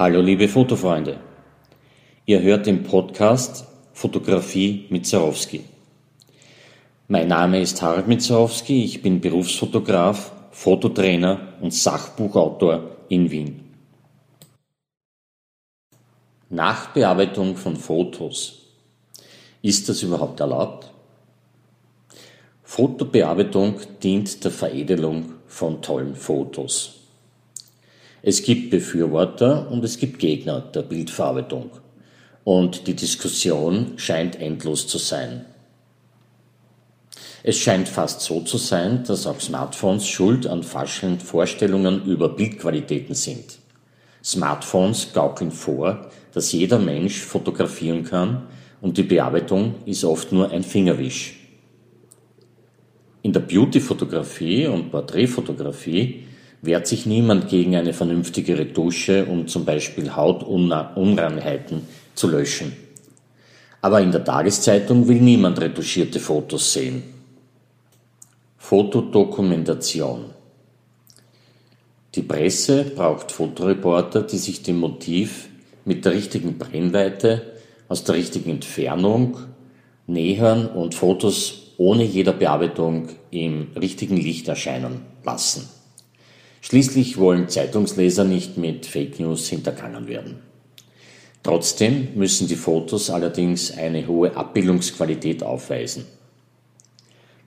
Hallo liebe Fotofreunde. Ihr hört den Podcast Fotografie mit Zarowski. Mein Name ist Harald Mitzarowski, ich bin Berufsfotograf, Fototrainer und Sachbuchautor in Wien. Nachbearbeitung von Fotos. Ist das überhaupt erlaubt? Fotobearbeitung dient der Veredelung von tollen Fotos. Es gibt Befürworter und es gibt Gegner der Bildverarbeitung. Und die Diskussion scheint endlos zu sein. Es scheint fast so zu sein, dass auch Smartphones schuld an falschen Vorstellungen über Bildqualitäten sind. Smartphones gaukeln vor, dass jeder Mensch fotografieren kann und die Bearbeitung ist oft nur ein Fingerwisch. In der Beauty-Fotografie und Porträtfotografie wehrt sich niemand gegen eine vernünftige Retusche, um zum Beispiel Hautunreinheiten zu löschen. Aber in der Tageszeitung will niemand retuschierte Fotos sehen. Fotodokumentation. Die Presse braucht Fotoreporter, die sich dem Motiv mit der richtigen Brennweite, aus der richtigen Entfernung nähern und Fotos ohne jeder Bearbeitung im richtigen Licht erscheinen lassen. Schließlich wollen Zeitungsleser nicht mit Fake News hintergangen werden. Trotzdem müssen die Fotos allerdings eine hohe Abbildungsqualität aufweisen.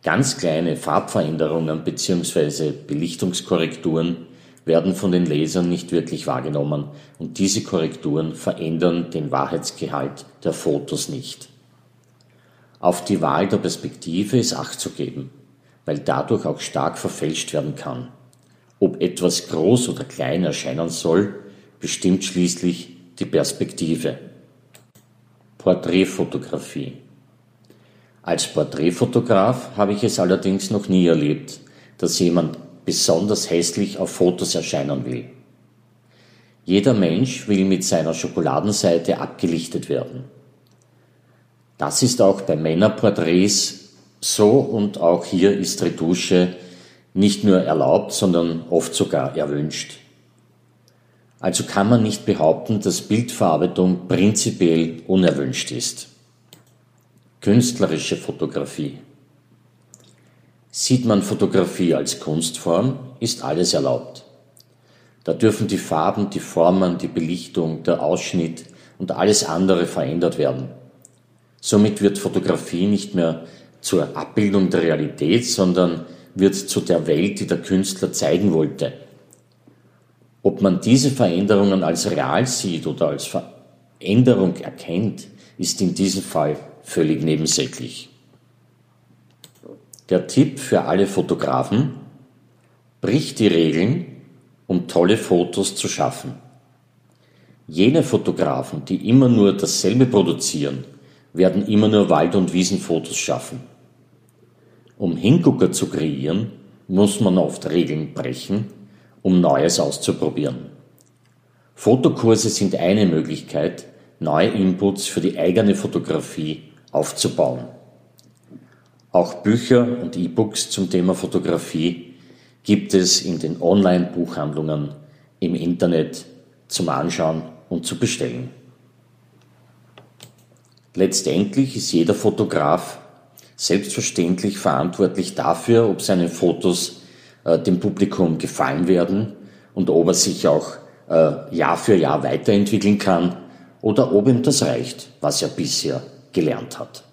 Ganz kleine Farbveränderungen bzw. Belichtungskorrekturen werden von den Lesern nicht wirklich wahrgenommen und diese Korrekturen verändern den Wahrheitsgehalt der Fotos nicht. Auf die Wahl der Perspektive ist Acht zu geben, weil dadurch auch stark verfälscht werden kann. Ob etwas groß oder klein erscheinen soll, bestimmt schließlich die Perspektive. Porträtfotografie. Als Porträtfotograf habe ich es allerdings noch nie erlebt, dass jemand besonders hässlich auf Fotos erscheinen will. Jeder Mensch will mit seiner Schokoladenseite abgelichtet werden. Das ist auch bei Männerporträts so und auch hier ist Retusche nicht nur erlaubt, sondern oft sogar erwünscht. Also kann man nicht behaupten, dass Bildverarbeitung prinzipiell unerwünscht ist. Künstlerische Fotografie. Sieht man Fotografie als Kunstform, ist alles erlaubt. Da dürfen die Farben, die Formen, die Belichtung, der Ausschnitt und alles andere verändert werden. Somit wird Fotografie nicht mehr zur Abbildung der Realität, sondern wird zu der Welt, die der Künstler zeigen wollte. Ob man diese Veränderungen als real sieht oder als Veränderung erkennt, ist in diesem Fall völlig nebensächlich. Der Tipp für alle Fotografen, bricht die Regeln, um tolle Fotos zu schaffen. Jene Fotografen, die immer nur dasselbe produzieren, werden immer nur Wald- und Wiesenfotos schaffen. Um Hingucker zu kreieren, muss man oft Regeln brechen, um Neues auszuprobieren. Fotokurse sind eine Möglichkeit, neue Inputs für die eigene Fotografie aufzubauen. Auch Bücher und E-Books zum Thema Fotografie gibt es in den Online-Buchhandlungen im Internet zum Anschauen und zu bestellen. Letztendlich ist jeder Fotograf selbstverständlich verantwortlich dafür, ob seine Fotos äh, dem Publikum gefallen werden und ob er sich auch äh, Jahr für Jahr weiterentwickeln kann oder ob ihm das reicht, was er bisher gelernt hat.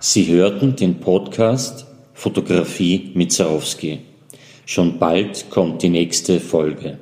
Sie hörten den Podcast Fotografie mit Zarowski. Schon bald kommt die nächste Folge.